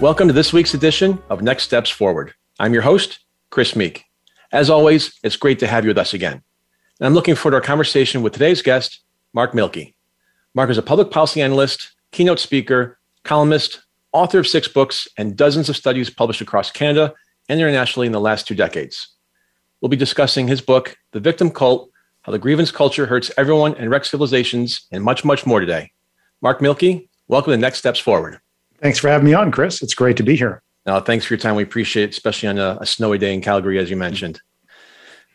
Welcome to this week's edition of Next Steps Forward. I'm your host, Chris Meek. As always, it's great to have you with us again. And I'm looking forward to our conversation with today's guest, Mark Milke. Mark is a public policy analyst, keynote speaker, columnist, author of six books, and dozens of studies published across Canada and internationally in the last two decades. We'll be discussing his book, The Victim Cult How the Grievance Culture Hurts Everyone and Wrecks Civilizations, and much, much more today. Mark Milke, welcome to Next Steps Forward. Thanks for having me on, Chris. It's great to be here. No, thanks for your time. We appreciate it, especially on a, a snowy day in Calgary, as you mentioned.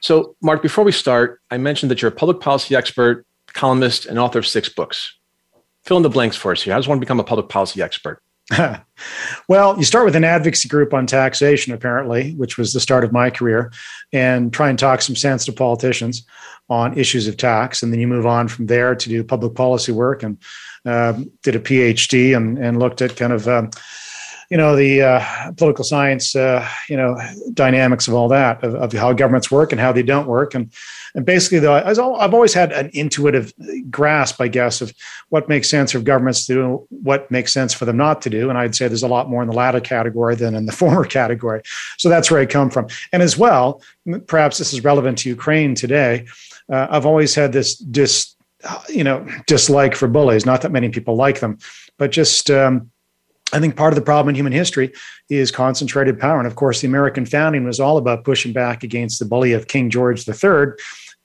So, Mark, before we start, I mentioned that you're a public policy expert, columnist, and author of six books. Fill in the blanks for us here. How does one become a public policy expert? well, you start with an advocacy group on taxation, apparently, which was the start of my career, and try and talk some sense to politicians on issues of tax. And then you move on from there to do public policy work and um, did a PhD and, and looked at kind of, um, you know, the uh, political science, uh, you know, dynamics of all that, of, of, how governments work and how they don't work. And, and basically, though, I've always had an intuitive grasp, I guess, of what makes sense for governments to do, what makes sense for them not to do. And I'd say there's a lot more in the latter category than in the former category. So that's where I come from. And as well, perhaps this is relevant to Ukraine today. Uh, I've always had this dis you know dislike for bullies. Not that many people like them, but just um, I think part of the problem in human history is concentrated power. And of course, the American founding was all about pushing back against the bully of King George III,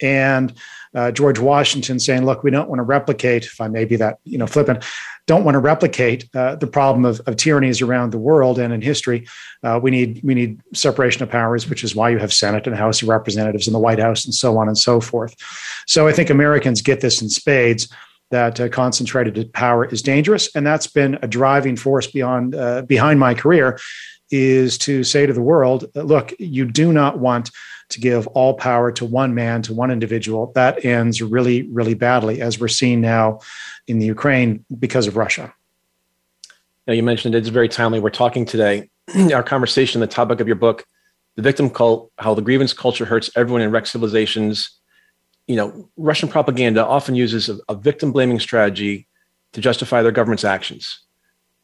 and uh, George Washington saying, "Look, we don't want to replicate." If I may be that you know flippant, don't want to replicate uh, the problem of, of, tyrannies around the world and in history. Uh, we need we need separation of powers, which is why you have Senate and House of Representatives and the White House and so on and so forth. So I think Americans get this in spades that uh, concentrated power is dangerous, and that's been a driving force beyond uh, behind my career. Is to say to the world, look, you do not want to give all power to one man, to one individual. That ends really, really badly, as we're seeing now in the Ukraine because of Russia. Now, you mentioned it's very timely. We're talking today, our conversation, the topic of your book, The Victim Cult How the Grievance Culture Hurts Everyone in Wreck Civilizations. You know, Russian propaganda often uses a, a victim blaming strategy to justify their government's actions.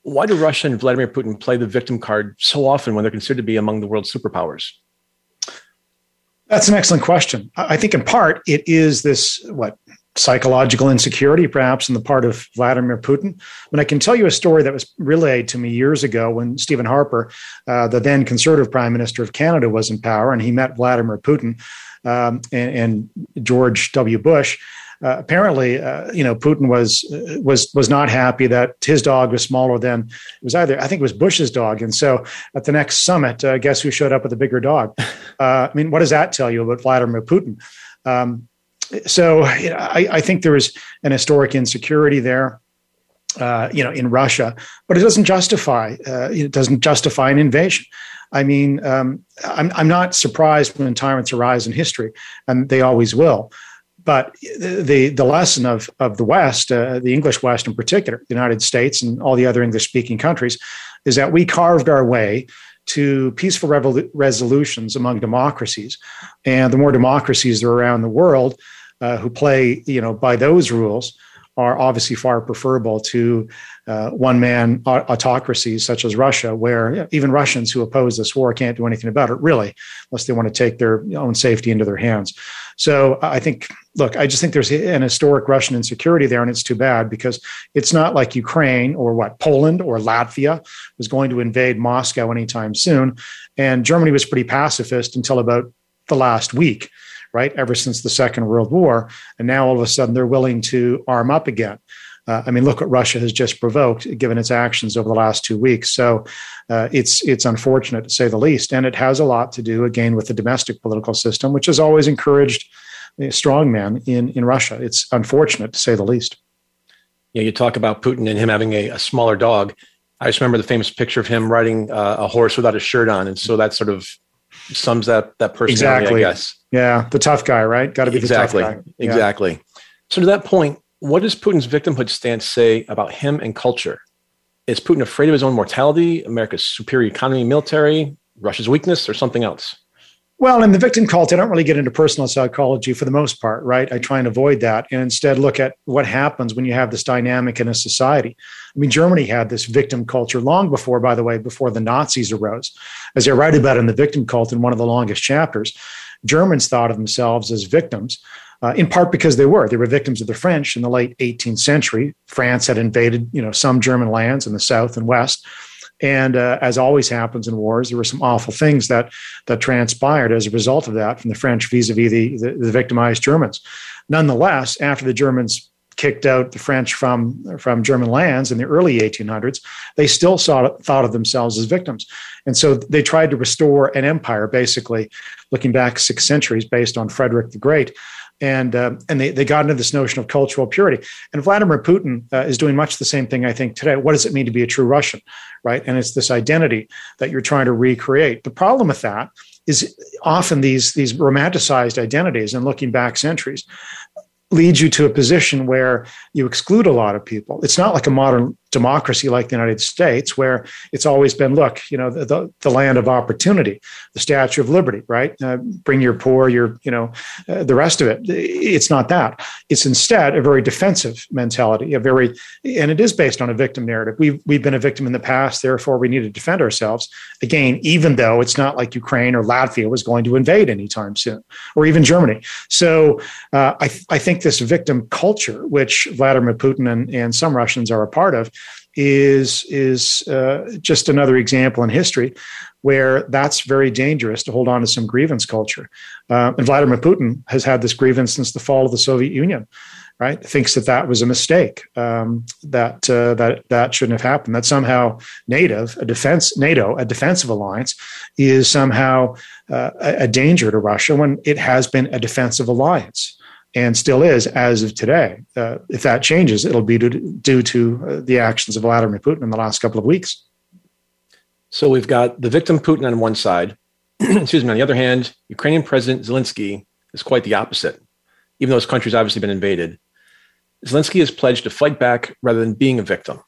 Why do Russia and Vladimir Putin play the victim card so often when they're considered to be among the world's superpowers? That's an excellent question. I think in part it is this what psychological insecurity, perhaps, on the part of Vladimir Putin. But I can tell you a story that was relayed to me years ago when Stephen Harper, uh, the then conservative prime minister of Canada, was in power, and he met Vladimir Putin um, and, and, George W. Bush. Uh, apparently, uh, you know, Putin was uh, was was not happy that his dog was smaller than it was either. I think it was Bush's dog, and so at the next summit, uh, guess who showed up with a bigger dog? Uh, I mean, what does that tell you about Vladimir Putin? Um, so you know, I, I, think there is an historic insecurity there. Uh, you know, in Russia, but it doesn't justify it doesn't justify an invasion. I mean, um, I'm, I'm not surprised when tyrants arise in history, and they always will but the the lesson of of the West, uh, the English West in particular, the United States and all the other English speaking countries, is that we carved our way to peaceful resolutions among democracies, and the more democracies there are around the world uh, who play, you know, by those rules, are obviously far preferable to uh, one man autocracies such as Russia, where even Russians who oppose this war can't do anything about it, really, unless they want to take their own safety into their hands. So I think, look, I just think there's an historic Russian insecurity there, and it's too bad because it's not like Ukraine or what, Poland or Latvia was going to invade Moscow anytime soon. And Germany was pretty pacifist until about the last week right? Ever since the Second World War. And now all of a sudden they're willing to arm up again. Uh, I mean, look what Russia has just provoked, given its actions over the last two weeks. So uh, it's it's unfortunate to say the least, and it has a lot to do again with the domestic political system, which has always encouraged strongmen in in Russia. It's unfortunate to say the least. Yeah, you talk about Putin and him having a, a smaller dog. I just remember the famous picture of him riding uh, a horse without a shirt on, and so that sort of sums that that personality, exactly. I guess. Yeah, the tough guy, right? Got to be exactly. the tough guy. Yeah. Exactly. So to that point, what does Putin's victimhood stance say about him and culture? Is Putin afraid of his own mortality, America's superior economy, military, Russia's weakness, or something else? Well, in the victim cult, I don't really get into personal psychology for the most part, right? I try and avoid that and instead look at what happens when you have this dynamic in a society. I mean, Germany had this victim culture long before, by the way, before the Nazis arose. As I write about in the victim cult in one of the longest chapters, Germans thought of themselves as victims. Uh, in part because they were. They were victims of the French in the late 18th century. France had invaded, you know, some German lands in the south and west, and uh, as always happens in wars, there were some awful things that that transpired as a result of that from the French vis-a-vis the, the, the victimized Germans. Nonetheless, after the Germans kicked out the French from from German lands in the early 1800s, they still saw, thought of themselves as victims, and so they tried to restore an empire, basically looking back six centuries, based on Frederick the Great, and uh, and they, they got into this notion of cultural purity. And Vladimir Putin uh, is doing much the same thing, I think, today. What does it mean to be a true Russian, right? And it's this identity that you're trying to recreate. The problem with that is often these these romanticized identities, and looking back centuries, leads you to a position where you exclude a lot of people. It's not like a modern democracy like the United States, where it's always been, look, you know, the, the, the land of opportunity, the Statue of Liberty, right? Uh, bring your poor, your, you know, uh, the rest of it. It's not that. It's instead a very defensive mentality, a very, and it is based on a victim narrative. We've, we've been a victim in the past, therefore we need to defend ourselves. Again, even though it's not like Ukraine or Latvia was going to invade anytime soon, or even Germany. So uh, I, I think this victim culture, which Vladimir Putin and, and some Russians are a part of, is is uh, just another example in history where that's very dangerous to hold on to some grievance culture. Uh, and Vladimir Putin has had this grievance since the fall of the Soviet Union. Right, thinks that that was a mistake. Um, that uh, that that shouldn't have happened. That somehow native a defense NATO a defensive alliance is somehow uh, a, a danger to Russia when it has been a defensive alliance and still is as of today. Uh, if that changes, it'll be due, due to uh, the actions of Vladimir Putin in the last couple of weeks. So we've got the victim Putin on one side. Excuse me. On the other hand, Ukrainian President Zelensky is quite the opposite. Even though his country's obviously been invaded, Zelensky has pledged to fight back rather than being a victim.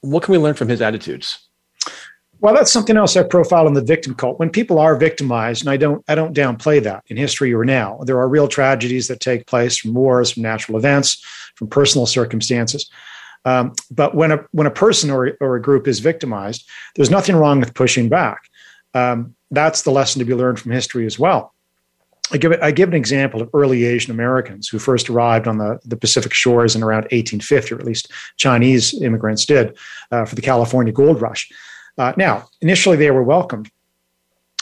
What can we learn from his attitudes? Well, that's something else I profile in the victim cult. When people are victimized, and I don't, I don't downplay that in history or now. There are real tragedies that take place from wars, from natural events, from personal circumstances. Um, but when a when a person or, or a group is victimized, there's nothing wrong with pushing back. Um, that's the lesson to be learned from history as well. I give, it, I give an example of early Asian Americans who first arrived on the, the Pacific shores in around 1850, or at least Chinese immigrants did, uh, for the California gold rush. Uh, now, initially they were welcomed,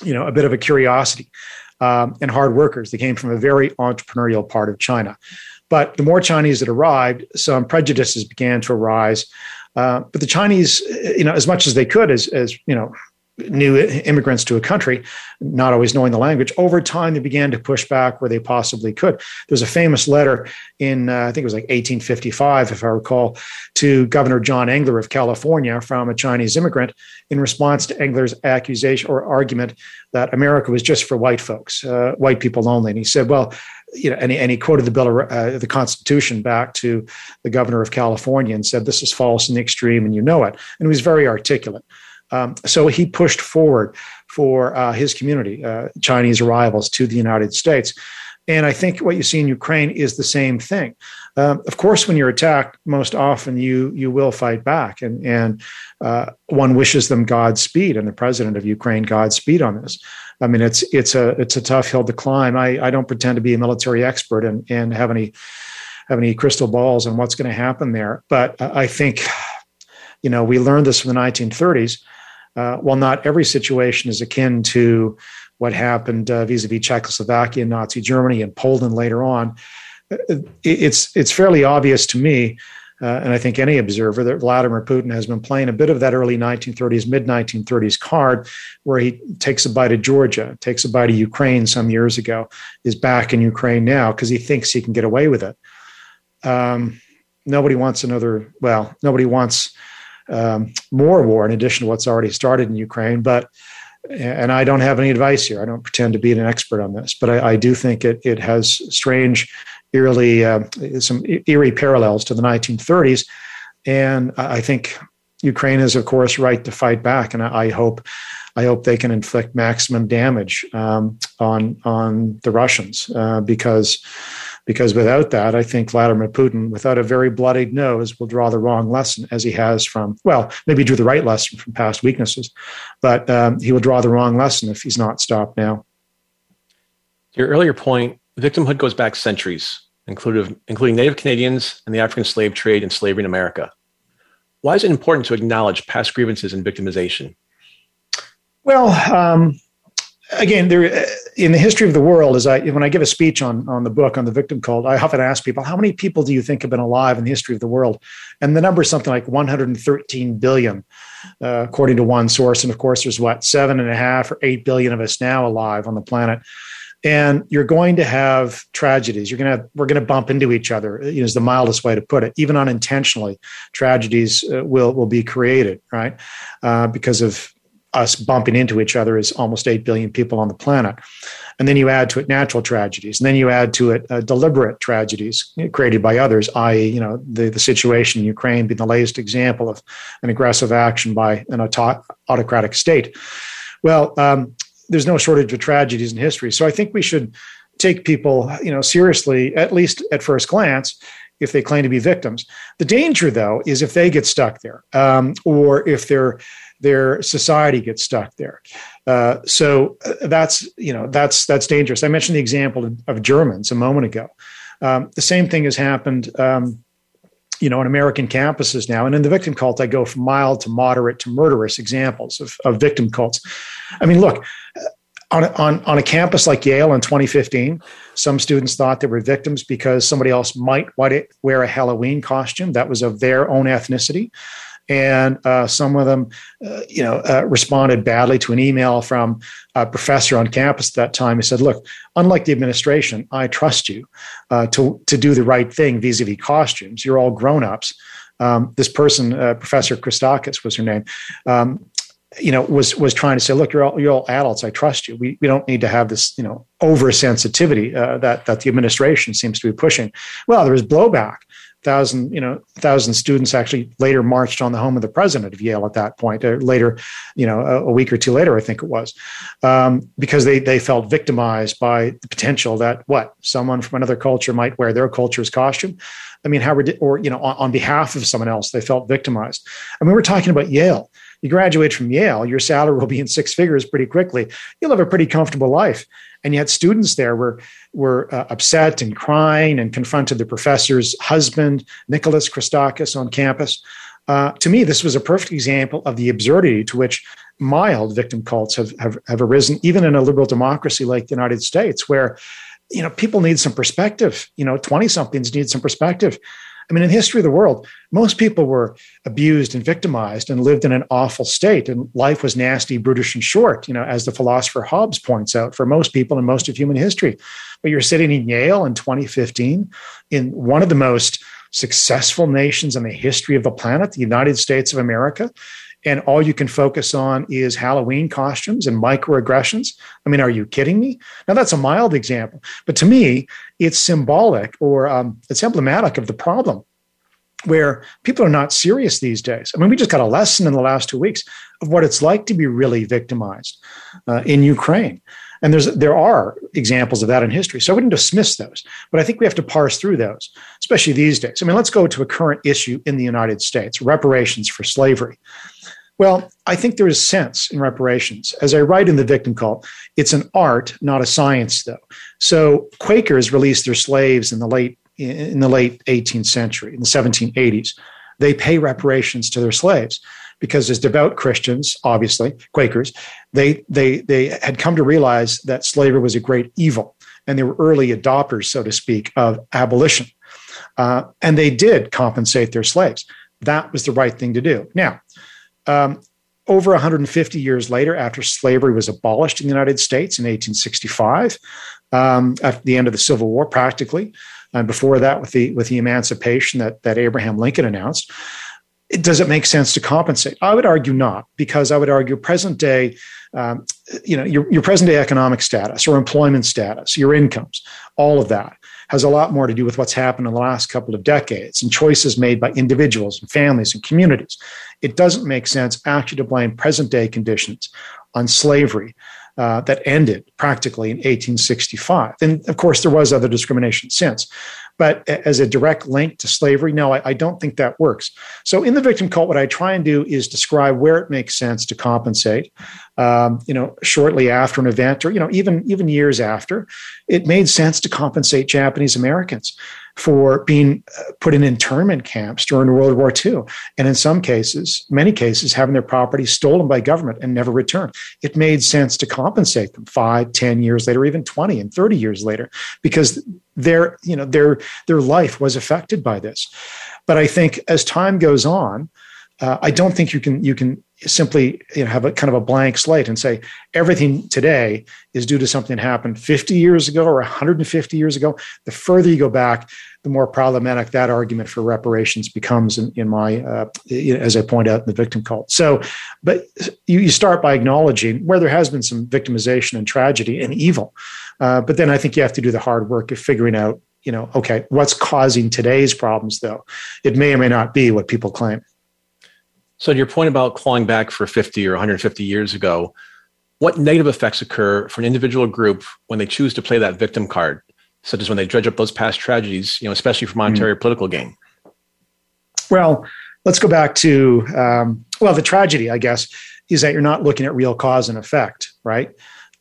you know, a bit of a curiosity um, and hard workers. They came from a very entrepreneurial part of China. But the more Chinese that arrived, some prejudices began to arise. Uh, but the Chinese, you know, as much as they could, as, as you know, new immigrants to a country, not always knowing the language. Over time, they began to push back where they possibly could. There's a famous letter in, uh, I think it was like 1855, if I recall, to Governor John Bigler of California from a Chinese immigrant in response to Bigler's accusation or argument that America was just for white folks, uh, white people only. And he said, well, you know, and he, and he quoted the bill, of, uh, the Constitution back to the governor of California and said, "This is false in the extreme, and you know it." And he was very articulate. Um, so he pushed forward for uh, his community, uh, Chinese arrivals to the United States. And I think what you see in Ukraine is the same thing. Um, of course, when you're attacked, most often you you will fight back, and and uh, one wishes them Godspeed, and the president of Ukraine Godspeed on this. I mean, it's it's a it's a tough hill to climb. I, I don't pretend to be a military expert and and have any have any crystal balls on what's going to happen there, but I think you know we learned this from the 1930s uh, while not every situation is akin to what happened uh, vis-a-vis Czechoslovakia, Nazi Germany, and Poland later on, uh, it's it's fairly obvious to me, uh, and I think any observer, that Vladimir Putin has been playing a bit of that early 1930s, mid 1930s card, where he takes a bite of Georgia, takes a bite of Ukraine some years ago, is back in Ukraine now because he thinks he can get away with it. Um, nobody wants another. Well, nobody wants um, more war in addition to what's already started in Ukraine. But and I don't have any advice here. I don't pretend to be an expert on this, but I, I do think it it has strange, eerily uh, some eerie parallels to the 1930s, and I think Ukraine is, of course, right to fight back, and I, I hope I hope they can inflict maximum damage um, on on the Russians uh, because because without that, I think Vladimir Putin, without a very bloodied nose, will draw the wrong lesson, as he has from, well, maybe drew the right lesson from past weaknesses, but um, he will draw the wrong lesson if he's not stopped now. Your earlier point, victimhood goes back centuries, including, including Native Canadians and the African slave trade and slavery in America. Why is it important to acknowledge past grievances and victimization? Well, um, again, there in the history of the world, as I when I give a speech on on the book on the victim cult, I often ask people, how many people do you think have been alive in the history of the world? And the number is something like 113 billion, uh, according to one source. And of course, there's what seven and a half or eight billion of us now alive on the planet. And you're going to have tragedies. You're going to we're going to bump into each other. Is the mildest way to put it. Even unintentionally, tragedies uh, will will be created, right? Uh, because of us bumping into each other as almost 8 billion people on the planet. And then you add to it natural tragedies. And then you add to it uh, deliberate tragedies created by others, i.e., you know, the, the situation in Ukraine being the latest example of an aggressive action by an auto- autocratic state. Well, um, there's no shortage of tragedies in history. So I think we should take people, you know, seriously, at least at first glance, if they claim to be victims. The danger, though, is if they get stuck there, um, or if they're their society gets stuck there. Uh, so uh, that's you know that's that's dangerous. I mentioned the example of, of Germans a moment ago. Um, the same thing has happened. Um, you know, on American campuses now, and in the victim cult, I go from mild to moderate to murderous examples of, of victim cults. I mean, look, on, on, on a campus like Yale in 2015, some students thought they were victims because somebody else might wear a Halloween costume that was of their own ethnicity and uh, some of them, uh, you know, uh, responded badly to an email from a professor on campus at that time. He said, "Look, unlike the administration, I trust you uh, to to do the right thing vis-a-vis costumes. You're all grown-ups." Um, this person, uh, Professor Christakis was her name. Um, you know, was was trying to say, look, you're all you're all adults. I trust you. We we don't need to have this, you know, oversensitivity uh, that that the administration seems to be pushing. Well, there was blowback thousand, you know, thousand students actually later marched on the home of the president of Yale at that point. Or uh, later, you know, a, a, week or two later, I think it was, um, because they they felt victimized by the potential that what someone from another culture might wear their culture's costume. I mean, how or you know, on, on behalf of someone else, they felt victimized. I mean, we're talking about Yale you graduate from Yale, your salary will be in six figures pretty quickly. You'll have a pretty comfortable life. And yet, students there were were uh, upset and crying and confronted the professor's husband, Nicholas Christakis, on campus. Uh, to me, this was a perfect example of the absurdity to which mild victim cults have, have, have arisen, even in a liberal democracy like the United States, where you know people need some perspective. You know, twenty somethings need some perspective. I mean, in the history of the world, most people were abused and victimized and lived in an awful state, and life was nasty, brutish, and short, you know, as the philosopher Hobbes points out for most people in most of human history. But you're sitting in Yale in 2015 in one of the most successful nations in the history of the planet, the United States of America, and all you can focus on is Halloween costumes and microaggressions. I mean, are you kidding me? Now, that's a mild example, but to me, it's symbolic or um, it's emblematic of the problem where people are not serious these days. I mean, we just got a lesson in the last two weeks of what it's like to be really victimized uh, in Ukraine. And there's there are examples of that in history. So I wouldn't dismiss those, but I think we have to parse through those, especially these days. I mean, let's go to a current issue in the United States: reparations for slavery. Well, I think there is sense in reparations. As I write in The Victim Cult, it's an art, not a science, though. So Quakers released their slaves in the late in the late 18th century, in the 1780s. They pay reparations to their slaves because as devout Christians, obviously, Quakers, they they they had come to realize that slavery was a great evil. And they were early adopters, so to speak, of abolition. Uh, and they did compensate their slaves. That was the right thing to do. Now, um, over 150 years later, after slavery was abolished in the United States in 1865, um, at the end of the Civil War, practically, and before that, with the with the emancipation that that Abraham Lincoln announced, does it make sense to compensate? I would argue not, because I would argue present day, um, you know, your, your present day economic status or employment status, your incomes, all of that has a lot more to do with what's happened in the last couple of decades and choices made by individuals and families and communities. It doesn't make sense actually to blame present day conditions on slavery uh, that ended practically in 1865. And of course, there was other discrimination since. But as a direct link to slavery, no, I, I, don't think that works. So in the victim cult, what I try and do is describe where it makes sense to compensate. Um, you know, shortly after an event, or you know, even even years after, it made sense to compensate Japanese Americans for being uh, put in internment camps during World War II. And in some cases, many cases, having their property stolen by government and never returned. It made sense to compensate them five, ten years later, even 20 and 30 years later, because their, you know, their, their life was affected by this. But I think as time goes on, uh, I don't think you can you can simply you know, have a kind of a blank slate and say everything today is due to something that happened 50 years ago or 150 years ago. The further you go back, the more problematic that argument for reparations becomes in, in my, uh, as I point out in the victim cult. So, but you, you, start by acknowledging where there has been some victimization and tragedy and evil. Uh, but then I think you have to do the hard work of figuring out, you know, okay, what's causing today's problems though? It may or may not be what people claim. So, to your point about clawing back for 50 or 150 years ago, what negative effects occur for an individual group when they choose to play that victim card, such as when they dredge up those past tragedies, you know, especially for monetary mm-hmm. political gain? Well, let's go back to, um, well, the tragedy, I guess, is that you're not looking at real cause and effect, right?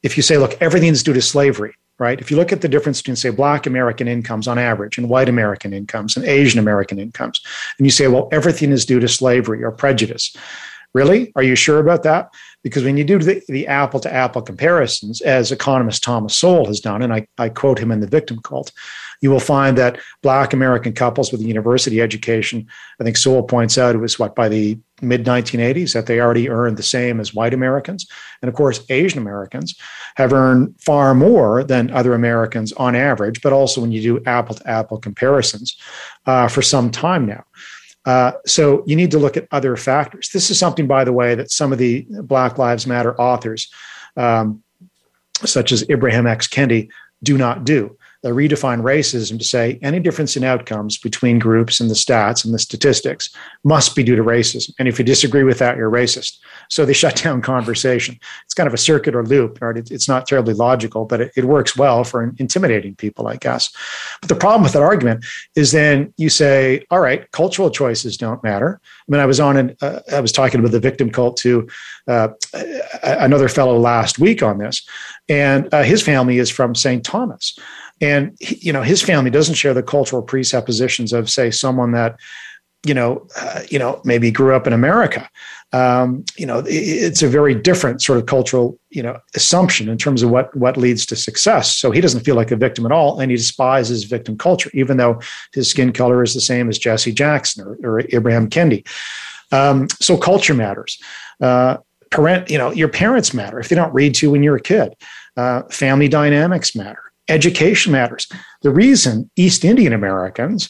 If you say, look, everything's due to slavery, right? If you look at the difference between, say, Black American incomes on average and white American incomes and Asian American incomes, and you say, well, everything is due to slavery or prejudice. Really? Are you sure about that? Because when you do the, the apple to apple comparisons, as economist Thomas Sowell has done, and I, I quote him in The Victim Cult, you will find that Black American couples with a university education, I think Sowell points out it was what, by the mid 1980s, that they already earned the same as white Americans. And of course, Asian Americans have earned far more than other Americans on average, but also when you do apple to apple comparisons uh, for some time now. Uh, so you need to look at other factors. This is something, by the way, that some of the Black Lives Matter authors, um, such as Ibram X. Kendi, do not do redefine racism to say any difference in outcomes between groups and the stats and the statistics must be due to racism. And if you disagree with that, you're racist. So they shut down conversation. It's kind of a circular loop, right? It's not terribly logical, but it, works well for intimidating people, I guess. But the problem with that argument is then you say, all right, cultural choices don't matter. I mean, I was on an, uh, I was talking about the victim cult to uh, another fellow last week on this, and uh, his family is from St. Thomas and you know his family doesn't share the cultural presuppositions of say someone that you know uh, you know maybe grew up in america. Um, you know it, it's a very different sort of cultural you know assumption in terms of what what leads to success. So he doesn't feel like a victim at all and he despises victim culture even though his skin color is the same as jesse jackson or, or ibram kendi. Um, so culture matters. Uh, parent you know your parents matter if they don't read to you when you're a kid. Uh, family dynamics matter education matters. The reason East Indian Americans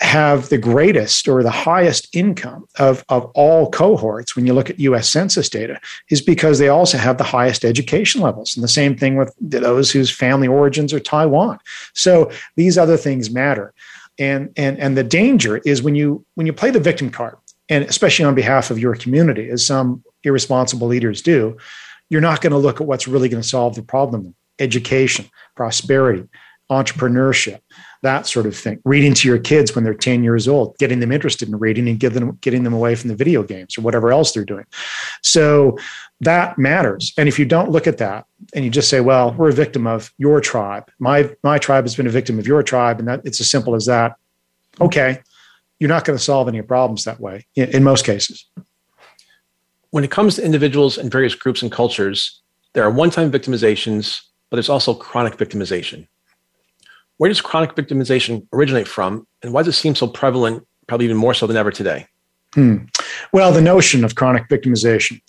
have the greatest or the highest income of, of all cohorts when you look at US Census data is because they also have the highest education levels. And the same thing with those whose family origins are Taiwan. So these other things matter. And, and, and the danger is when you when you play the victim card, and especially on behalf of your community, as some irresponsible leaders do, you're not going to look at what's really going to solve the problem education, prosperity, entrepreneurship, that sort of thing. Reading to your kids when they're 10 years old, getting them interested in reading and give them, getting them away from the video games or whatever else they're doing. So that matters. And if you don't look at that and you just say, well, we're a victim of your tribe, my, my tribe has been a victim of your tribe, and that it's as simple as that. Okay. You're not going to solve any problems that way in, in most cases. When it comes to individuals and various groups and cultures, there are one time victimizations but there's also chronic victimization. Where does chronic victimization originate from, and why does it seem so prevalent, probably even more so than ever today? Hmm. Well, the notion of chronic victimization,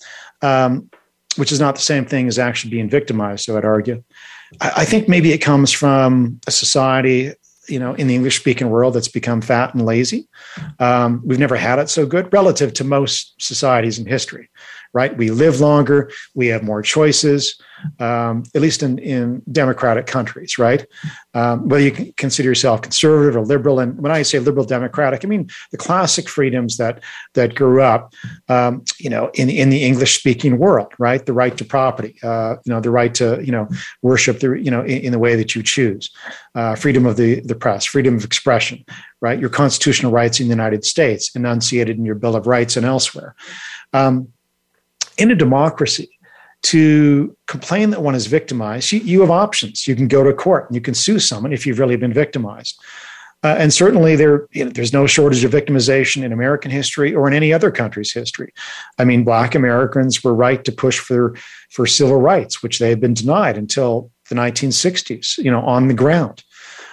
um, which is not the same thing as actually being victimized, so I'd argue. I, I think maybe it comes from a society you know, in the English speaking world that's become fat and lazy. Um, we've never had it so good relative to most societies in history, right? We live longer, we have more choices, um, at least in, in democratic countries, right? Um, whether you consider yourself conservative or liberal, and when I say liberal democratic, I mean the classic freedoms that that grew up, um, you know, in in the English speaking world, right? The right to property, uh, you know, the right to you know worship the you know in, in the way that you choose, uh, freedom of the the press, freedom of expression, right? Your constitutional rights in the United States, enunciated in your Bill of Rights and elsewhere. Um, in a democracy, to complain that one is victimized, you, you, have options. You can go to court and you can sue someone if you've really been victimized. Uh, and certainly there, you know, there's no shortage of victimization in American history or in any other country's history. I mean, Black Americans were right to push for, for civil rights, which they had been denied until the 1960s, you know, on the ground.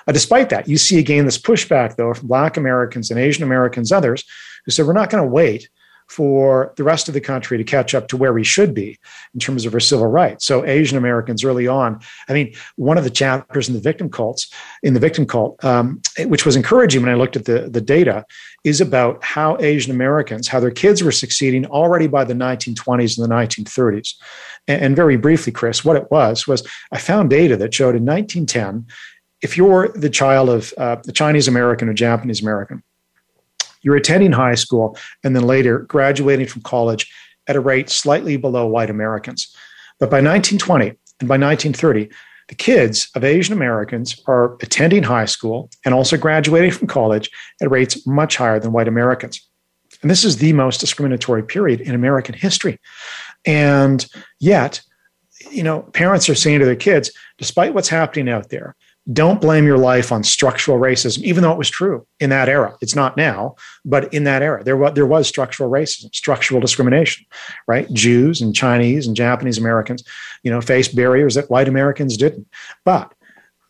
Uh, despite that, you see again this pushback, though, from Black Americans and Asian Americans, others, who said, we're not going to wait for the rest of the country to catch up to where we should be in terms of our civil rights. So Asian Americans early on, I mean, one of the chapters in the victim cults, in the victim cult, um, which was encouraging when I looked at the, the data, is about how Asian Americans, how their kids were succeeding already by the 1920s and the 1930s. And, and very briefly, Chris, what it was, was I found data that showed in 1910, if you're the child of uh, a Chinese American or Japanese American, you're attending high school and then later graduating from college at a rate slightly below white Americans. But by 1920 and by 1930, the kids of Asian Americans are attending high school and also graduating from college at rates much higher than white Americans. And this is the most discriminatory period in American history. And yet, you know, parents are saying to their kids, despite what's happening out there, don't blame your life on structural racism, even though it was true in that era. It's not now, but in that era, there was, there was structural racism, structural discrimination, right? Jews and Chinese and Japanese Americans, you know, faced barriers that white Americans didn't. But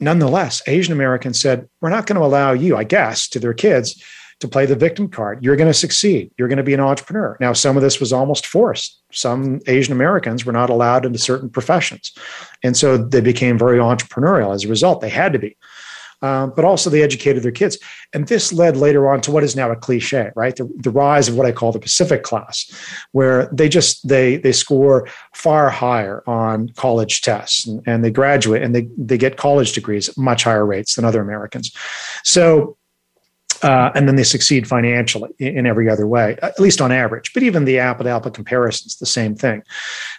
nonetheless, Asian Americans said, we're not going to allow you, I guess, to their kids to play the victim card. You're going to succeed. You're going to be an entrepreneur. Now, some of this was almost forced. Some Asian Americans were not allowed into certain professions. And so they became very entrepreneurial as a result. They had to be. Um, but also they educated their kids. And this led later on to what is now a cliche, right? The, the, rise of what I call the Pacific class, where they just they they score far higher on college tests and, and they graduate and they they get college degrees at much higher rates than other Americans. So uh, and then they succeed financially in, every other way, at least on average. But even the apple to apple comparisons, the same thing.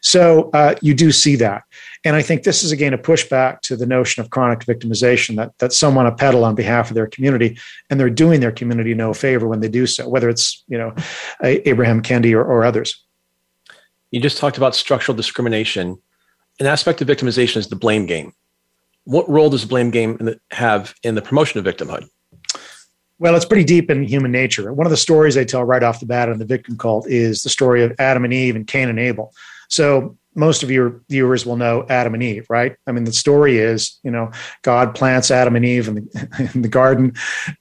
So uh, you do see that. And I think this is again a pushback to the notion of chronic victimization that, that some want to peddle on behalf of their community, and they're doing their community no favor when they do so, whether it's you know Ibram Kendi or, or others. You just talked about structural discrimination. An aspect of victimization is the blame game. What role does blame game have in the promotion of victimhood? Well, it's pretty deep in human nature. One of the stories I tell right off the bat on the victim cult is the story of Adam and Eve and Cain and Abel. So most of your viewers will know Adam and Eve, right? I mean, the story is, you know, God plants Adam and Eve in the, in the garden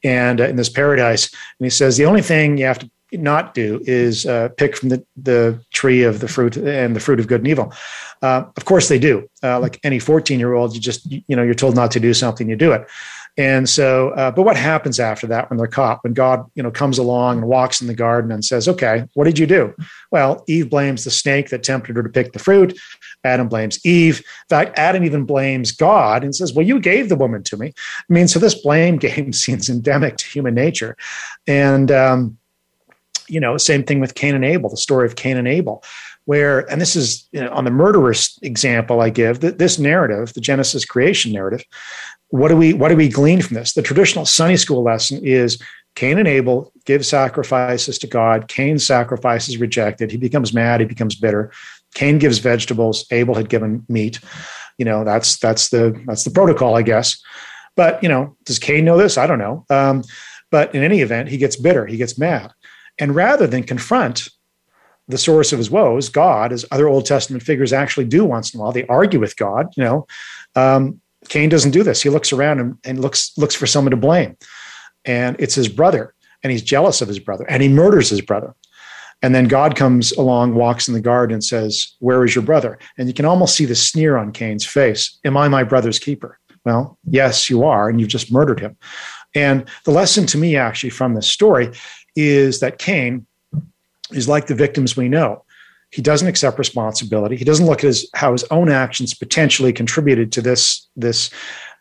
and uh, in this paradise. And he says, the only thing you have to not do is uh, pick from the, the tree of the fruit and the fruit of good and evil. Uh, of course they do. Uh, like any 14 year old, you just, you know, you're told not to do something, you do it. And so, uh, but what happens after that when they're caught? When God, you know, comes along and walks in the garden and says, "Okay, what did you do?" Well, Eve blames the snake that tempted her to pick the fruit. Adam blames Eve. In fact, Adam even blames God and says, "Well, you gave the woman to me." I mean, so this blame game seems endemic to human nature, and um, you know, same thing with Cain and Abel. The story of Cain and Abel where, and this is you know, on the murderous example I give, that this narrative, the Genesis creation narrative, what do we what do we glean from this? The traditional Sunday school lesson is Cain and Abel give sacrifices to God. Cain's sacrifice is rejected. He becomes mad. He becomes bitter. Cain gives vegetables. Abel had given meat. You know that's that's the that's the protocol, I guess. But you know, does Cain know this? I don't know. Um, but in any event, he gets bitter. He gets mad, and rather than confront the source of his woes, God, as other Old Testament figures actually do once in a while, they argue with God. You know, um, Cain doesn't do this. He looks around and, and looks looks for someone to blame, and it's his brother, and he's jealous of his brother, and he murders his brother. And then God comes along, walks in the garden, and says, "Where is your brother?" And you can almost see the sneer on Cain's face. Am I my brother's keeper? Well, yes, you are, and you've just murdered him. And the lesson to me, actually, from this story is that Cain is like the victims we know. He doesn't accept responsibility. He doesn't look at his, how his own actions potentially contributed to this this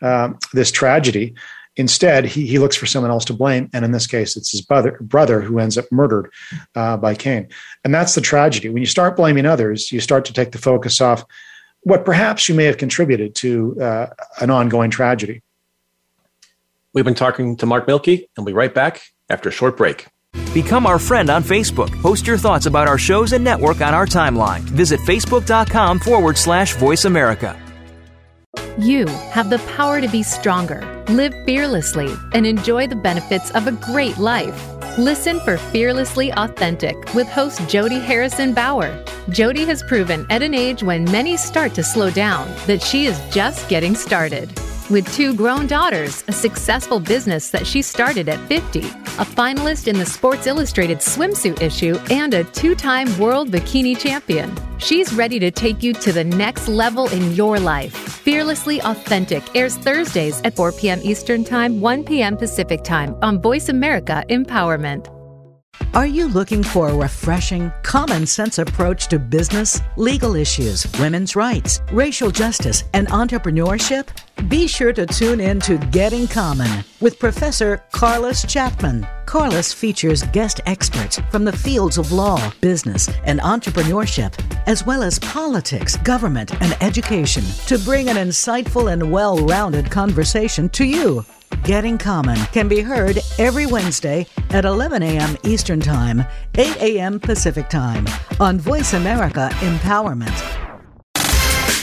um, this tragedy. Instead, he, he looks for someone else to blame, and in this case, it's his brother brother who ends up murdered uh, by Cain. And that's the tragedy. When you start blaming others, you start to take the focus off what perhaps you may have contributed to uh, an ongoing tragedy. We've been talking to Mark Milke, and we'll be right back after a short break. Become our friend on Facebook. Post your thoughts about our shows and network on our timeline. Visit facebook.com forward slash voice America. You have the power to be stronger, live fearlessly, and enjoy the benefits of a great life. Listen for Fearlessly Authentic with host Jody Harrison Bauer. Jody has proven at an age when many start to slow down that she is just getting started. With two grown daughters, a successful business that she started at 50, a finalist in the Sports Illustrated swimsuit issue, and a two time world bikini champion. She's ready to take you to the next level in your life. Fearlessly Authentic airs Thursdays at 4 p.m. Eastern Time, 1 p.m. Pacific Time on Voice America Empowerment. Are you looking for a refreshing, common sense approach to business, legal issues, women's rights, racial justice, and entrepreneurship? Be sure to tune in to Getting Common with Professor Carlos Chapman. Carlos features guest experts from the fields of law, business, and entrepreneurship, as well as politics, government, and education, to bring an insightful and well rounded conversation to you. Getting Common can be heard every Wednesday at 11 a.m. Eastern Time, 8 a.m. Pacific Time on Voice America Empowerment.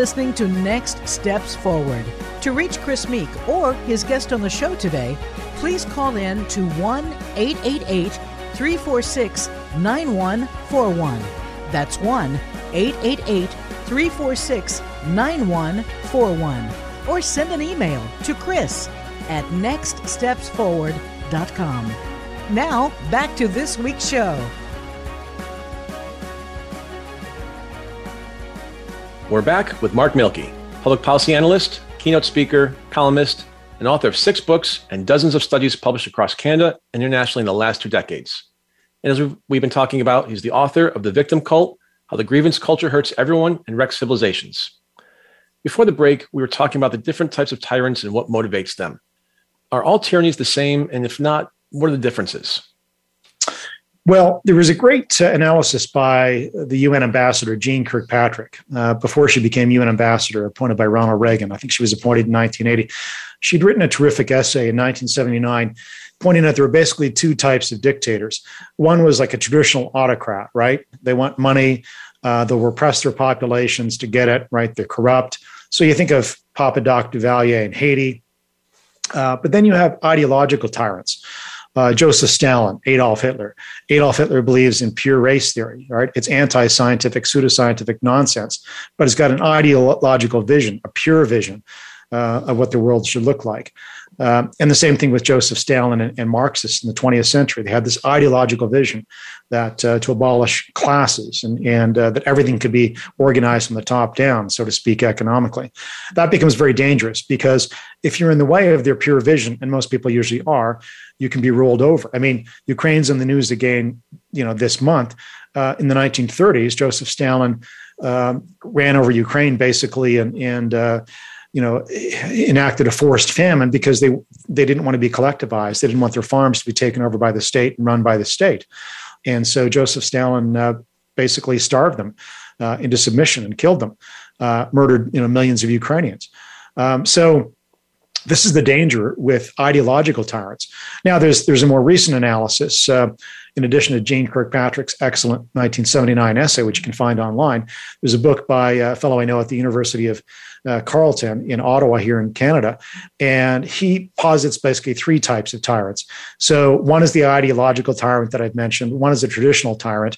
Listening to Next Steps Forward. To reach Chris Meek or his guest on the show today, please call in to 1 888 346 9141. That's 1 888 346 9141. Or send an email to Chris at nextstepsforward.com. Now, back to this week's show. We're back with Mark Milke, public policy analyst, keynote speaker, columnist, and author of six books and dozens of studies published across Canada and internationally in the last two decades. And as we've been talking about, he's the author of The Victim Cult How the Grievance Culture Hurts Everyone and Wrecks Civilizations. Before the break, we were talking about the different types of tyrants and what motivates them. Are all tyrannies the same? And if not, what are the differences? Well, there was a great uh, analysis by the UN ambassador, Jeane Kirkpatrick, uh, before she became UN ambassador, appointed by Ronald Reagan. I think she was appointed in 1980. She'd written a terrific essay in 1979 pointing out there were basically two types of dictators. One was like a traditional autocrat, right? They want money, uh, they'll repress their populations to get it, right? They're corrupt. So you think of Papa Doc Duvalier in Haiti. Uh, but then you have ideological tyrants uh, Joseph Stalin, Adolf Hitler. Adolf Hitler believes in pure race theory, right? It's anti scientific, pseudoscientific nonsense, but it's got an ideological vision, a pure vision uh, of what the world should look like. Uh, and the same thing with Joseph Stalin and, and, Marxists in the 20th century. They had this ideological vision that uh, to abolish classes and, and uh, that everything could be organized from the top down, so to speak, economically. That becomes very dangerous because if you're in the way of their pure vision, and most people usually are, you can be rolled over. I mean, Ukraine's in the news again, you know, this month. Uh, in the 1930s, Joseph Stalin um, ran over Ukraine basically and, and uh, you know, enacted a forced famine because they they didn't want to be collectivized. They didn't want their farms to be taken over by the state and run by the state. And so Joseph Stalin uh, basically starved them uh, into submission and killed them, uh, murdered you know millions of Ukrainians. Um, so this is the danger with ideological tyrants. Now, there's there's a more recent analysis. Uh, in addition to Jeane Kirkpatrick's excellent 1979 essay, which you can find online, there's a book by a fellow I know at the University of uh, in Ottawa here in Canada. And he posits basically three types of tyrants. So one is the ideological tyrant that I've mentioned, one is a traditional tyrant.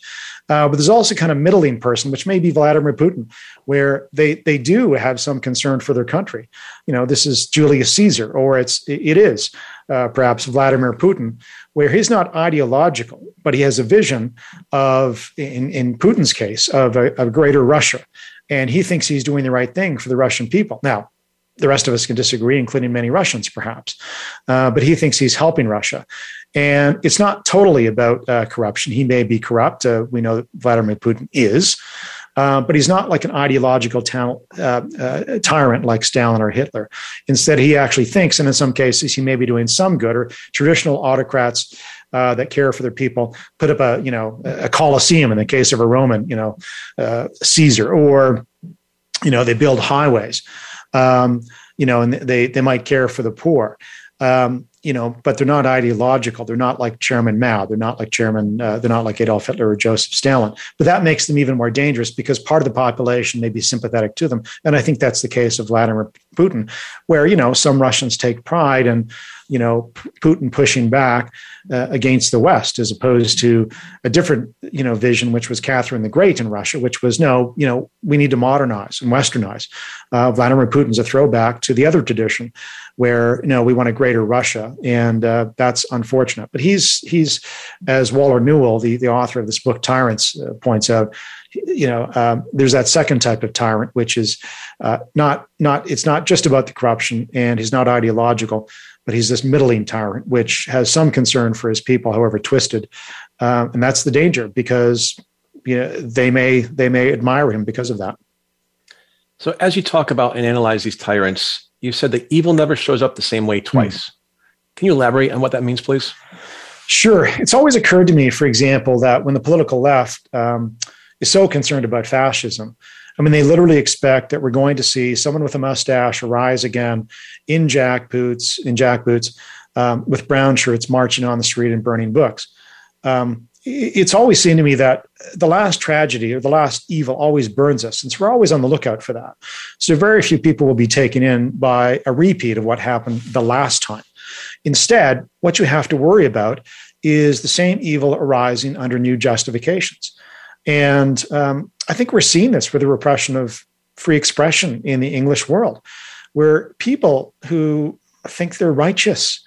Uh, but there's also kind of middling person, which may be Vladimir Putin, where they they do have some concern for their country. You know, this is Julius Caesar, or it's it is uh, perhaps Vladimir Putin, where he's not ideological, but he has a vision of, in, in Putin's case, of a, greater Russia. And he thinks he's doing the right thing for the Russian people. Now, the rest of us can disagree, including many Russians, perhaps. Uh, but he thinks he's helping Russia. And it's not totally about uh, corruption. He may be corrupt. Uh, we know that Vladimir Putin is. Uh, but he's not like an ideological uh, uh, tyrant like Stalin or Hitler. Instead, he actually thinks, and in some cases, he may be doing some good. Or traditional autocrats uh, that care for their people put up a you know a coliseum in the case of a Roman, you know, uh, Caesar, or you know they build highways. Um, you know, and they they might care for the poor. Um, you know, but they're not ideological. They're not like Chairman Mao. They're not like Chairman. Uh, they're not like Adolf Hitler or Joseph Stalin. But that makes them even more dangerous because part of the population may be sympathetic to them, and I think that's the case of Vladimir Putin, where you know some Russians take pride in you know Putin pushing back uh, against the West, as opposed to a different you know vision, which was Catherine the Great in Russia, which was no, you know, we need to modernize and westernize. Uh, Vladimir Putin's a throwback to the other tradition, where you know we want a greater Russia, and uh, that's unfortunate. But he's he's as Waller Newell, the the author of this book Tyrants, uh, points out you know, um, there's that second type of tyrant, which is uh, not not it's not just about the corruption, and he's not ideological, but he's this middling tyrant, which has some concern for his people, however twisted, um, and that's the danger because you know they may they may admire him because of that. So, as you talk about and analyze these tyrants, you said that evil never shows up the same way twice. Hmm. Can you elaborate on what that means, please? Sure. It's always occurred to me, for example, that when the political left um, is so concerned about fascism, I mean, they literally expect that we're going to see someone with a mustache arise again in jack boots, in jack boots, um, with brown shirts, marching on the street and burning books. Um, it's always seemed to me that the last tragedy or the last evil always burns us, and so we're always on the lookout for that. So very few people will be taken in by a repeat of what happened the last time. Instead, what you have to worry about is the same evil arising under new justifications. And um, I think we're seeing this with the repression of free expression in the English world, where people who think they're righteous,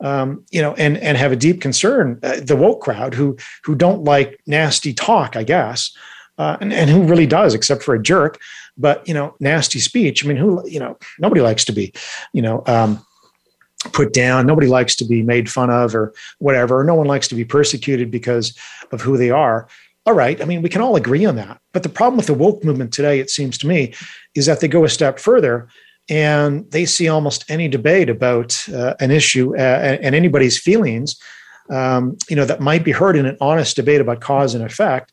um, you know, and and have a deep concern, uh, the woke crowd who who don't like nasty talk, I guess, uh, and and who really does, except for a jerk, but you know, nasty speech. I mean, who you know, nobody likes to be, you know. Um, put down nobody likes to be made fun of or whatever no one likes to be persecuted because of who they are all right. I mean, we can all agree on that. But the problem with the woke movement today, it seems to me, is that they go a step further and they see almost any debate about uh, an issue uh, and anybody's feelings, um, you know, that might be heard in an honest debate about cause and effect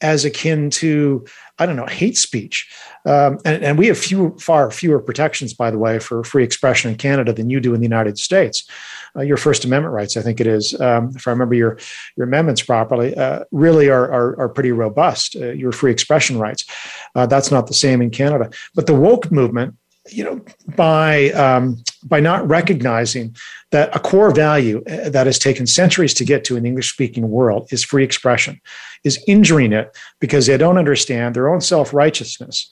as akin to I don't know hate speech, um, and, and, we have few, far fewer protections, by the way, for free expression in Canada than you do in the United States. Uh, your First Amendment rights, I think it is, um, if I remember your your amendments properly, uh, really are, are, are pretty robust. Uh, your free expression rights, uh, that's not the same in Canada. But the woke movement you know, by um, by not recognizing that a core value uh, that has taken centuries to get to in the English speaking world is free expression, is injuring it because they don't understand their own self righteousness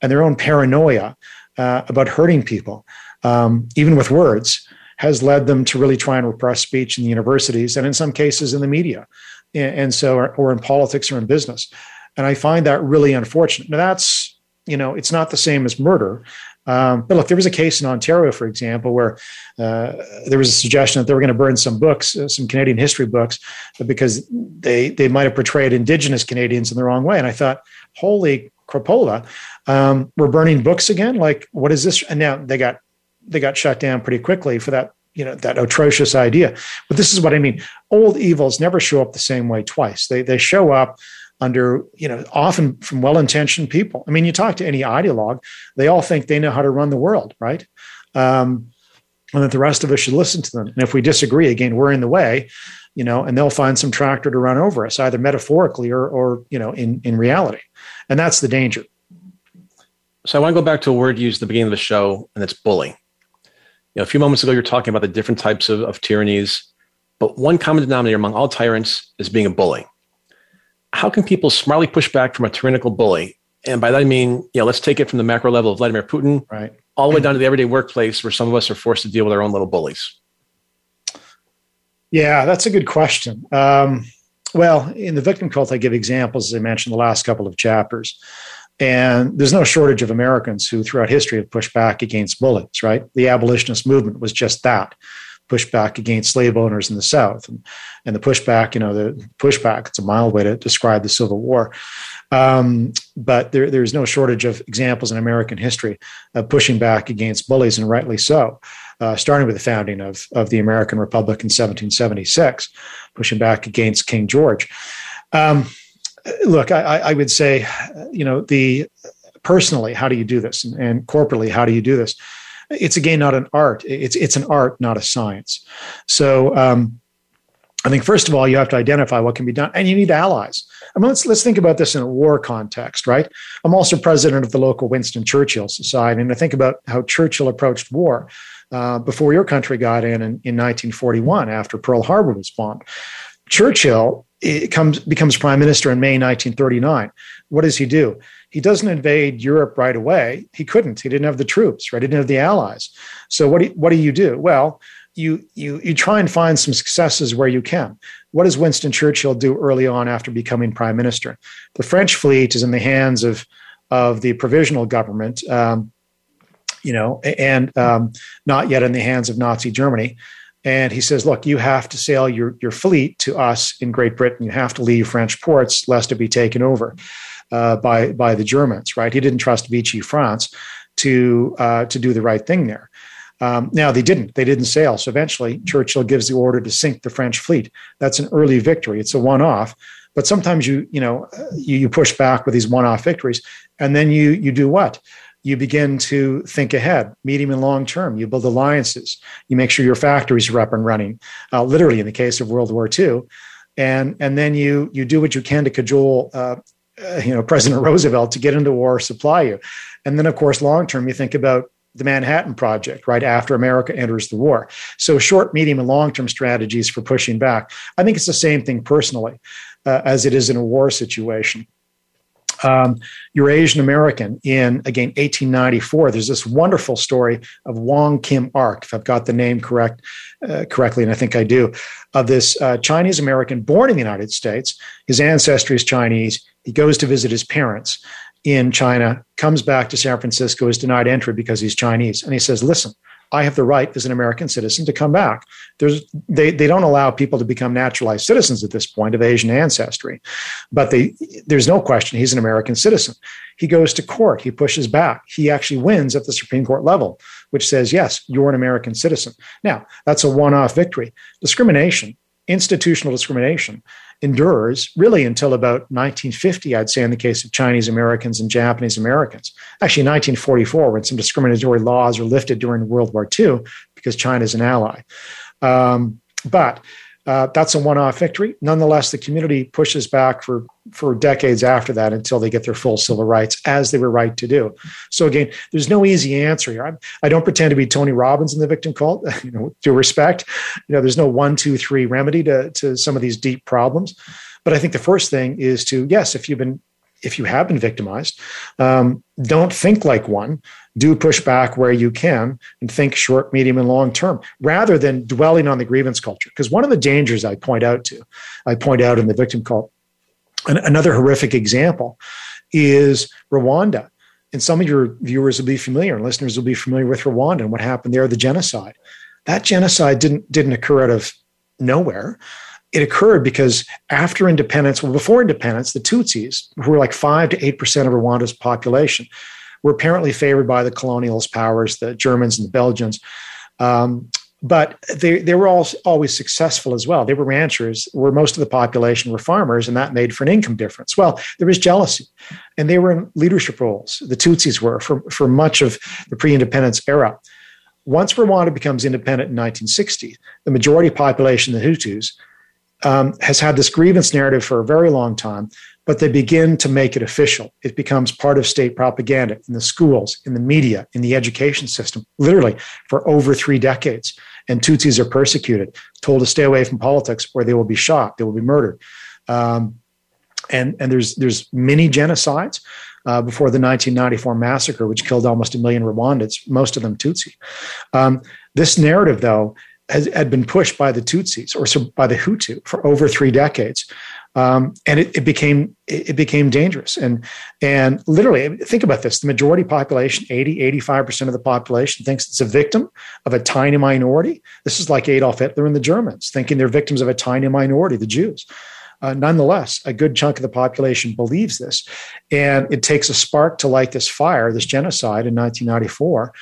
and their own paranoia uh, about hurting people, um, even with words, has led them to really try and repress speech in the universities and in some cases in the media, and, and so or, or in politics or in business. And I find that really unfortunate. Now that's you know it's not the same as murder um, but look, there was a case in Ontario, for example, where uh, there was a suggestion that they were going to burn some books, uh, some Canadian history books, because they they might have portrayed Indigenous Canadians in the wrong way. And I thought, holy crapola, um, we're burning books again. Like, what is this? And now they got they got shut down pretty quickly for that you know that atrocious idea. But this is what I mean: old evils never show up the same way twice. They they show up under, you know, often from well intentioned people. I mean, you talk to any ideologue, they all think they know how to run the world, right? Um, and that the rest of us should listen to them. And if we disagree, again, we're in the way, you know, and they'll find some tractor to run over us, either metaphorically or, or you know, in, in reality. And that's the danger. So I want to go back to a word used at the beginning of the show, and it's bully. You know, a few moments ago, you're talking about the different types of, of tyrannies, but one common denominator among all tyrants is being a bully. How can people smartly push back from a tyrannical bully? And by that I mean, you know, let's take it from the macro level of Vladimir Putin, right, all the way down to the everyday workplace, where some of us are forced to deal with our own little bullies. Yeah, that's a good question. Um, well, in the victim cult, I give examples, as I mentioned, the last couple of chapters. And there's no shortage of Americans who, throughout history, have pushed back against bullies, right? The abolitionist movement was just that pushback against slave owners in the South. And, and the pushback, you know, the pushback, it's a mild way to describe the Civil War. Um, but there, there's no shortage of examples in American history of pushing back against bullies, and rightly so, uh, starting with the founding of, of the American Republic in 1776, pushing back against King George. Um, look, I, I would say, you know, the personally, how do you do this, and, and corporately, how do you do this? It's again not an art. It's it's an art, not a science. So. Um, I think first of all, you have to identify what can be done, and you need allies. I mean, let's let's think about this in a war context, right? I'm also president of the local Winston Churchill Society, and I think about how Churchill approached war uh, before your country got in, in in 1941 after Pearl Harbor was bombed. Churchill it comes becomes prime minister in May 1939. What does he do? He doesn't invade Europe right away. He couldn't. He didn't have the troops. Right? He didn't have the allies. So what do, what do you do? Well, you you you try and find some successes where you can. What does Winston Churchill do early on after becoming prime minister? The French fleet is in the hands of of the provisional government. Um, you know, and um, not yet in the hands of Nazi Germany. And he says, look, you have to sail your, your fleet to us in Great Britain. You have to leave French ports lest it be taken over uh, by, by the Germans, right? He didn't trust Vichy France to, uh, to do the right thing there. Um, now they didn't. They didn't sail. So eventually, Churchill gives the order to sink the French fleet. That's an early victory. It's a one-off. But sometimes you you know you, you push back with these one-off victories, and then you you do what? you begin to think ahead, medium and long term. You build alliances. You make sure your factories are up and running. Uh, literally, in the case of World War II, and and then you you do what you can to cajole. Uh, uh, you know President Roosevelt to get into war, supply you, and then of course long term you think about the Manhattan Project right after America enters the war. So short, medium, and long term strategies for pushing back. I think it's the same thing personally uh, as it is in a war situation um, Eurasian American in, again, 1894. There's this wonderful story of Wong Kim Ark, if I've got the name correct, uh, correctly, and I think I do, of this uh, Chinese American born in the United States. His ancestry is Chinese. He goes to visit his parents in China, comes back to San Francisco, is denied entry because he's Chinese. And he says, Listen, I have the right as an American citizen to come back. There's, they, they don't allow people to become naturalized citizens at this point of Asian ancestry, but they, there's no question he's an American citizen. He goes to court, he pushes back. He actually wins at the Supreme Court level, which says, yes, you're an American citizen. Now, that's a one off victory. Discrimination, institutional discrimination, endures really until about 1950, I'd say, in the case of Chinese Americans and Japanese Americans. Actually, 1944, when some discriminatory laws were lifted during World War II because China is an ally. Um, but uh, that's a one-off victory. Nonetheless, the community pushes back for for decades after that until they get their full civil rights, as they were right to do. So again, there's no easy answer here. I'm, I do not pretend to be Tony Robbins in the victim cult. You know, due respect, you know, there's no one, two, three remedy to to some of these deep problems. But I think the first thing is to yes, if you've been if you have been victimized, um, don't think like one. Do push back where you can and think short, medium, and long term rather than dwelling on the grievance culture. Because one of the dangers I point out to, I point out in the victim cult, and another horrific example is Rwanda. And some of your viewers will be familiar and listeners will be familiar with Rwanda and what happened there, the genocide. That genocide didn't, didn't occur out of nowhere it occurred because after independence, well, before independence, the Tutsis, who were like 5 to 8% of Rwanda's population, were apparently favored by the colonialist powers, the Germans and the Belgians. Um, but they, they were all, always successful as well. They were ranchers, where most of the population were farmers, and that made for an income difference. Well, there was jealousy, and they were in leadership roles. The Tutsis were for, for much of the pre independence era. Once Rwanda becomes independent in 1960, the majority population, the Hutus, um, has had this grievance narrative for a very long time, but they begin to make it official. It becomes part of state propaganda in the schools, in the media, in the education system, literally for over three decades. And Tutsis are persecuted, told to stay away from politics or they will be shot, they will be murdered. Um, and, and there's, there's many genocides. Uh, before the 1994 massacre, which killed almost a million Rwandans, most of them Tutsi. Um, this narrative, though, has, had been pushed by the Tutsis or by the Hutu for over three decades. Um, and it, it, became it became dangerous. And and literally think about this. The majority population 80 85% of the population thinks it's a victim of a tiny minority. This is like adolf hitler and the germans thinking they're victims of a tiny minority the jews. Uh, nonetheless a good chunk of the population believes this. And it takes a spark to light this fire this genocide in 1994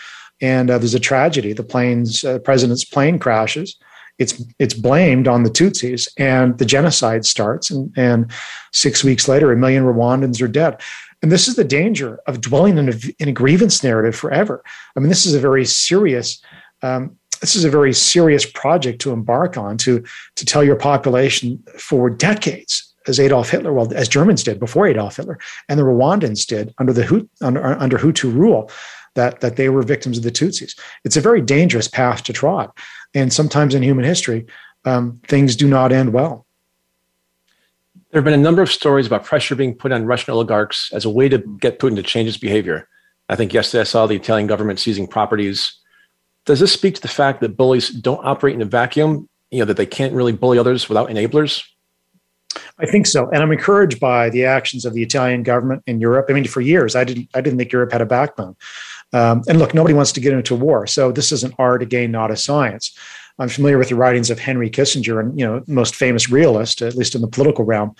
and uh, there's a tragedy the plane's uh, president's plane crashes it's it's blamed on the Tutsis, and the genocide starts. And, and six weeks later, a million Rwandans are dead. And this is the danger of dwelling in a, in a grievance narrative forever. I mean, this is a very serious. Um, this is a very serious project to embark on to to tell your population for decades, as Adolf Hitler, well, as Germans did before Adolf Hitler, and the Rwandans did under the under, under Hutu rule, that that they were victims of the Tutsis. It's a very dangerous path to trot. And sometimes in human history, um, things do not end well. There have been a number of stories about pressure being put on Russian oligarchs as a way to get Putin to change his behavior. I think yesterday I saw the Italian government seizing properties. Does this speak to the fact that bullies don't operate in a vacuum? You know, that they can't really bully others without enablers? I think so, and I'm encouraged by the actions of the Italian government in Europe. I mean, for years, I didn't, I didn't think Europe had a backbone. Um, and look, nobody wants to get into war, so this is an art again, not a science. I'm familiar with the writings of Henry Kissinger, and you know, most famous realist, at least in the political realm,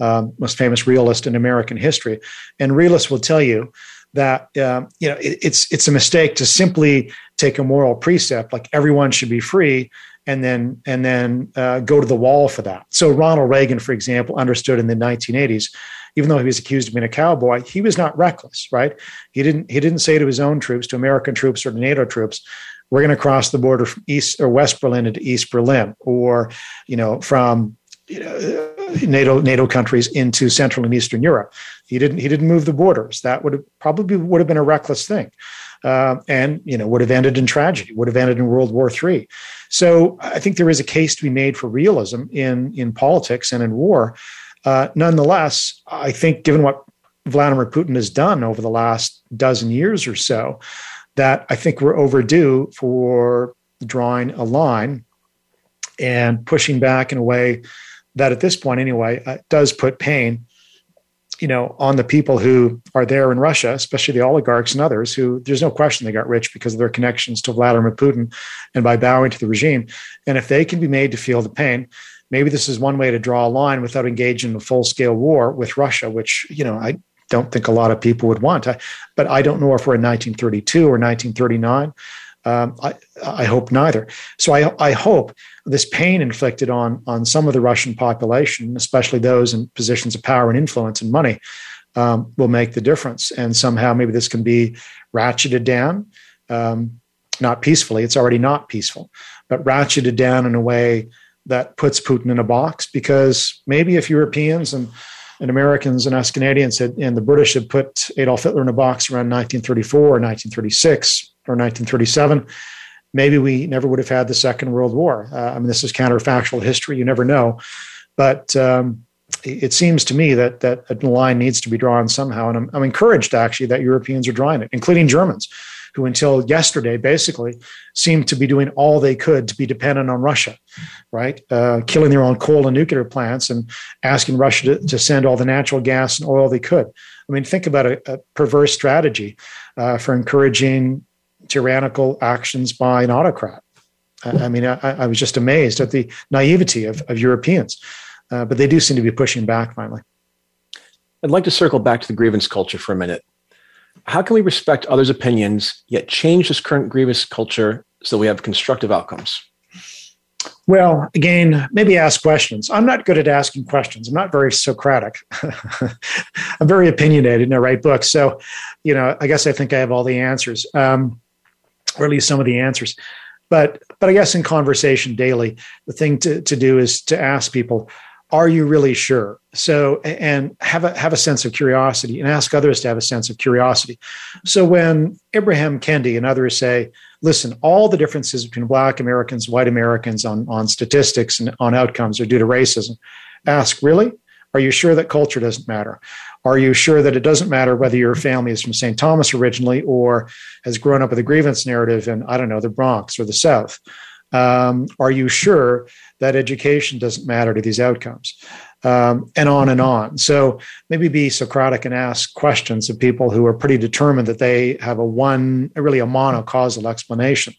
um, most famous realist in American history. And realists will tell you that um, you know it, it's it's a mistake to simply take a moral precept like everyone should be free and then and then uh, go to the wall for that. So Ronald Reagan, for example, understood in the 1980s even though he was accused of being a cowboy, he was not reckless, right? He didn't he didn't say to his own troops, to American troops or to NATO troops, we're going to cross the border from East or West Berlin into East Berlin, or you know from you know, NATO NATO countries into Central and Eastern Europe. He didn't he didn't move the borders. That would have probably would have been a reckless thing, uh, and you know would have ended in tragedy. Would have ended in World War III. So I think there is a case to be made for realism in in politics and in war. Uh, nonetheless, I think given what Vladimir Putin has done over the last dozen years or so, that I think we're overdue for drawing a line and pushing back in a way that, at this point anyway, uh, does put pain, you know, on the people who are there in Russia, especially the oligarchs and others who there's no question they got rich because of their connections to Vladimir Putin and by bowing to the regime. And if they can be made to feel the pain, maybe this is one way to draw a line without engaging in a full scale war with Russia, which, you know, I don't think a lot of people would want. I, but I don't know if we're in 1932 or 1939. Um, I, I, hope neither. So I, I, hope this pain inflicted on on some of the Russian population, especially those in positions of power and influence and money, um, will make the difference. And somehow maybe this can be ratcheted down, um, not peacefully. It's already not peaceful, but ratcheted down in a way that puts Putin in a box because maybe if Europeans and and Americans and us Canadians had, and the British had put Adolf Hitler in a box around 1934 or 1936 or 1937, maybe we never would have had the Second World War. Uh, I mean, this is counterfactual history; you never know. But um, it seems to me that that a line needs to be drawn somehow, and I'm, I'm encouraged actually that Europeans are drawing it, including Germans who until yesterday basically seemed to be doing all they could to be dependent on Russia, right? Uh, killing their own coal and nuclear plants and asking Russia to, to, send all the natural gas and oil they could. I mean, think about a, a perverse strategy uh, for encouraging tyrannical actions by an autocrat. I, I mean, I, I, was just amazed at the naivety of, of Europeans, uh, but they do seem to be pushing back finally. I'd like to circle back to the grievance culture for a minute how can we respect others' opinions yet change this current grievous culture so we have constructive outcomes? Well, again, maybe ask questions. I'm not good at asking questions. I'm not very Socratic. I'm very opinionated and I write books. So, you know, I guess I think I have all the answers, um, or at least some of the answers. But, but I guess in conversation daily, the thing to, to do is to ask people, are you really sure? So, and have a have a sense of curiosity, and ask others to have a sense of curiosity. So, when Ibram Kendi and others say, "Listen, all the differences between Black Americans, White Americans on on statistics and on outcomes are due to racism," ask, "Really? Are you sure that culture doesn't matter? Are you sure that it doesn't matter whether your family is from St. Thomas originally or has grown up with a grievance narrative in I don't know the Bronx or the South?" Um, are you sure that education doesn't matter to these outcomes? Um, and on and on. So maybe be Socratic and ask questions of people who are pretty determined that they have a one, really a monocausal explanation.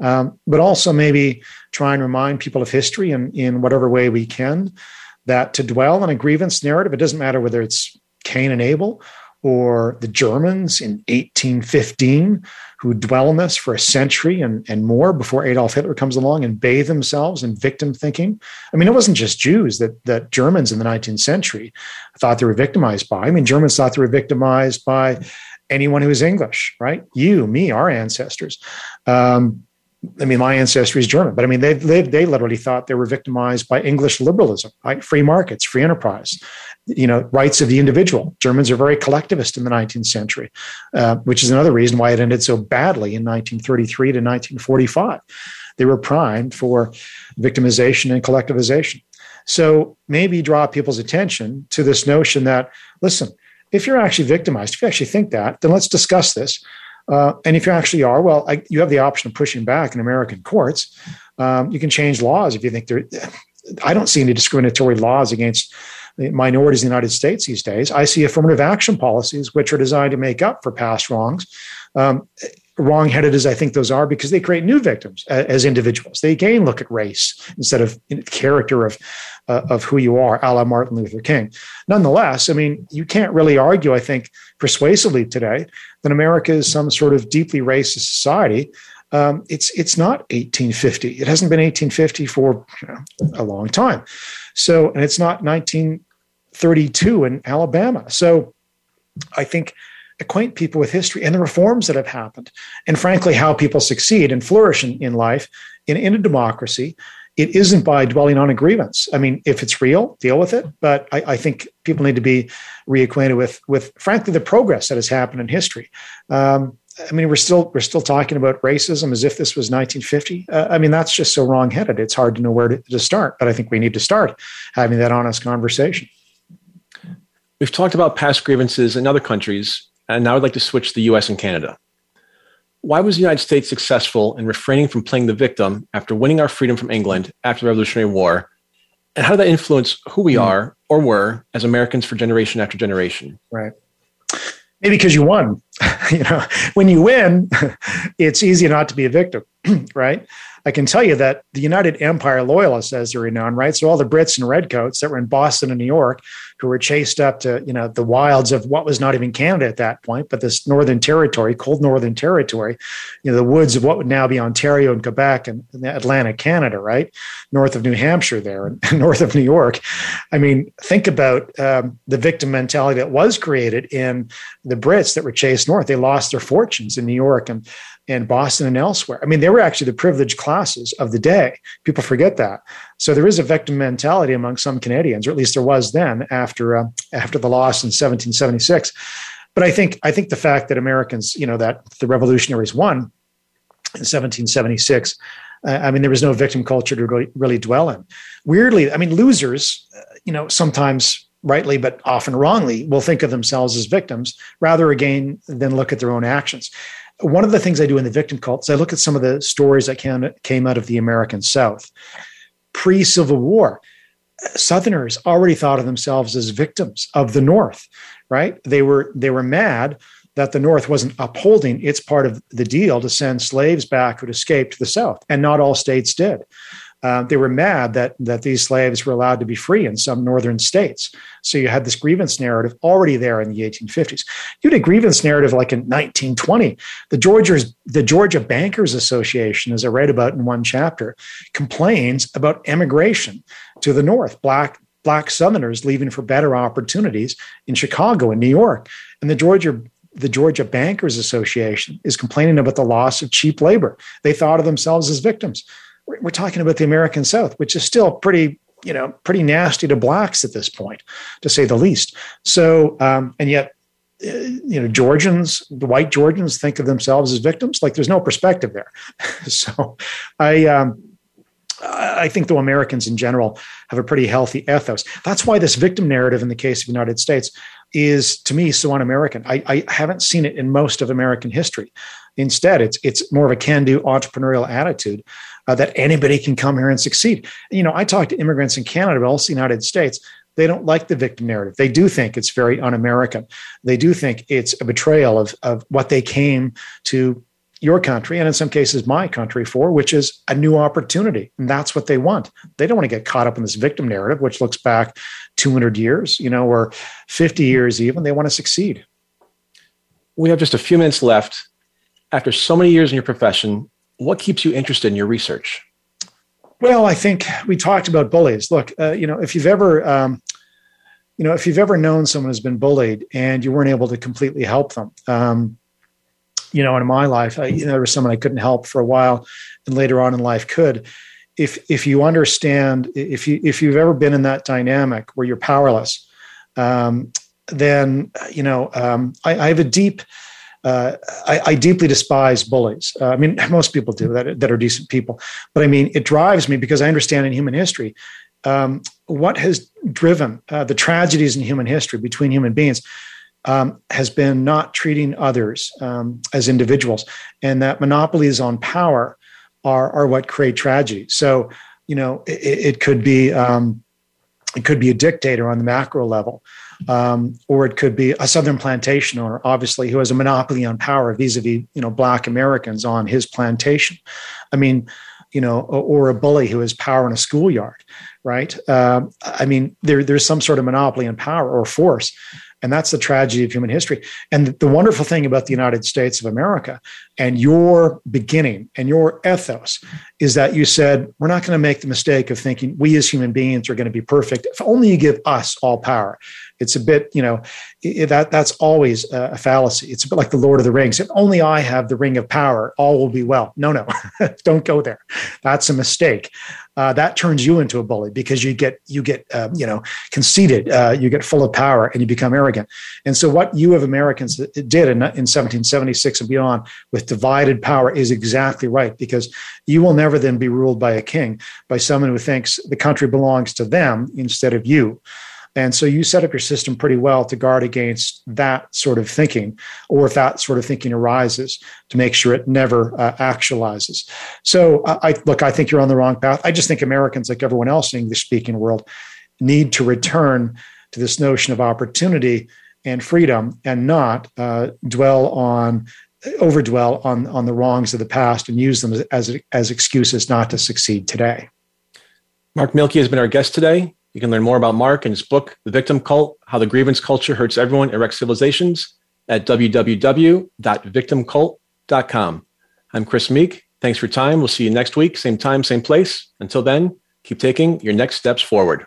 Um, but also maybe try and remind people of history in, in whatever way we can that to dwell on a grievance narrative, it doesn't matter whether it's Cain and Abel or the Germans in 1815 who dwell in this for a century and, and more before Adolf Hitler comes along and bathe themselves in victim thinking. I mean, it wasn't just Jews that, that Germans in the 19th century thought they were victimized by. I mean, Germans thought they were victimized by anyone who was English, right? You, me, our ancestors. Um, I mean, my ancestry is German, but I mean, they, they, they literally thought they were victimized by English liberalism, right? Free markets, free enterprise, you know, rights of the individual. Germans are very collectivist in the 19th century, uh, which is another reason why it ended so badly in 1933 to 1945. They were primed for victimization and collectivization. So maybe draw people's attention to this notion that, listen, if you're actually victimized, if you actually think that, then let's discuss this uh, and if you actually are, well, I, you have the option of pushing back in American courts. Um, you can change laws if you think there. I don't see any discriminatory laws against minorities in the United States these days. I see affirmative action policies which are designed to make up for past wrongs. Um, wrong-headed as I think those are, because they create new victims as, as individuals. They again look at race instead of character of uh, of who you are, a la Martin Luther King. Nonetheless, I mean, you can't really argue, I think, persuasively today that America is some sort of deeply racist society. Um, it's it's not 1850. It hasn't been 1850 for you know, a long time. So, and it's not 1932 in Alabama. So, I think acquaint people with history and the reforms that have happened, and frankly, how people succeed and flourish in, in life in, in a democracy. It isn't by dwelling on a grievance. I mean, if it's real, deal with it. But I, I think people need to be reacquainted with, with frankly, the progress that has happened in history. Um, I mean, we're still we're still talking about racism as if this was 1950. Uh, I mean, that's just so wrongheaded. It's hard to know where to, to start. But I think we need to start having that honest conversation. We've talked about past grievances in other countries and now I'd like to switch to the US and Canada. Why was the United States successful in refraining from playing the victim after winning our freedom from England after the Revolutionary War? And how did that influence who we hmm. are or were as Americans for generation after generation? Right. Maybe because you won. you know, when you win, it's easy not to be a victim, right? I can tell you that the United Empire Loyalists, as they're renowned, right? So all the Brits and redcoats that were in Boston and New York, who were chased up to, you know, the wilds of what was not even Canada at that point, but this Northern Territory, cold Northern Territory, you know, the woods of what would now be Ontario and Quebec and, Atlantic Canada, right? North of New Hampshire there and north of New York. I mean, think about um, the victim mentality that was created in the Brits that were chased north. They lost their fortunes in New York and and Boston and elsewhere. I mean, they were actually the privileged classes of the day. People forget that. So there is a victim mentality among some Canadians, or at least there was then after uh, after the loss in 1776. But I think I think the fact that Americans, you know, that the revolutionaries won in 1776. Uh, I mean, there was no victim culture to really, dwell in. Weirdly, I mean, losers, uh, you know, sometimes rightly but often wrongly will think of themselves as victims rather again than look at their own actions one of the things I do in the victim cult is I look at some of the stories that came, came out of the American South. Pre Civil War, Southerners already thought of themselves as victims of the North, right? They were they were mad that the North wasn't upholding its part of the deal to send slaves back who'd escaped to the South, and not all states did. Uh, they were mad that that these slaves were allowed to be free in some northern states. So you had this grievance narrative already there in the 1850s. You had a grievance narrative like in 1920. The Georgia's the Georgia Bankers Association, as I write about in one chapter, complains about emigration to the north, black black Southerners leaving for better opportunities in Chicago and New York, and the Georgia the Georgia Bankers Association is complaining about the loss of cheap labor. They thought of themselves as victims we're talking about the American South, which is still pretty you know, pretty nasty to blacks at this point, to say the least. So, um, and yet, uh, you know, Georgians, the white Georgians think of themselves as victims. Like there's no perspective there. so, I, um, I think though Americans in general have a pretty healthy ethos. That's why this victim narrative in the case of the United States is to me so un-American. I, I haven't seen it in most of American history. Instead, it's it's more of a can-do entrepreneurial attitude uh, that anybody can come here and succeed. You know, I talk to immigrants in Canada, but also the United States. They don't like the victim narrative. They do think it's very un-American. They do think it's a betrayal of of what they came to your country and in some cases my country for which is a new opportunity and that's what they want they don't want to get caught up in this victim narrative which looks back 200 years you know or 50 years even they want to succeed we have just a few minutes left after so many years in your profession what keeps you interested in your research well i think we talked about bullies look uh, you know if you've ever um, you know if you've ever known someone who's been bullied and you weren't able to completely help them um, you know, in my life, I, you know, there was someone I couldn't help for a while, and later on in life could. If if you understand, if you if you've ever been in that dynamic where you're powerless, um, then you know um, I, I, have a deep. Uh, I, I, deeply despise bullies. Uh, I mean, most people do that that are decent people, but I mean, it drives me because I understand in human history um, what has driven uh, the tragedies in human history between human beings um, has been not treating others um, as individuals, and that monopolies on power are are what create tragedy. So, you know, it, it could be um, it could be a dictator on the macro level, um, or it could be a southern plantation owner, obviously, who has a monopoly on power vis-a-vis you know black Americans on his plantation. I mean, you know, or, a bully who has power in a schoolyard, right? Uh, I mean, there, there's some sort of monopoly on power or force. And that's the tragedy of human history. And the wonderful thing about the United States of America and your beginning and your ethos is that you said, we're not going to make the mistake of thinking we as human beings are going to be perfect. If only you give us all power. It's a bit, you know, that that's always a fallacy. It's a bit like the Lord of the Rings. If only I have the ring of power, all will be well. No, no, don't go there. That's a mistake. Uh, that turns you into a bully because you get you get uh, you know conceited, uh, you get full of power, and you become arrogant. And so, what you of Americans did in, in 1776 and beyond with divided power is exactly right because you will never then be ruled by a king, by someone who thinks the country belongs to them instead of you. And so you set up your system pretty well to guard against that sort of thinking, or if that sort of thinking arises, to make sure it never uh, actualizes. So I look, I think you're on the wrong path. I just think Americans, like everyone else in the English speaking world, need to return to this notion of opportunity and freedom and not uh, dwell on overdwell on on the wrongs of the past and use them as as excuses not to succeed today. Mark Milke has been our guest today. You can learn more about Mark and his book, The Victim Cult How the Grievance Culture Hurts Everyone and Wrecks Civilizations, at www.victimcult.com. I'm Chris Meek. Thanks for your time. We'll see you next week, same time, same place. Until then, keep taking your next steps forward.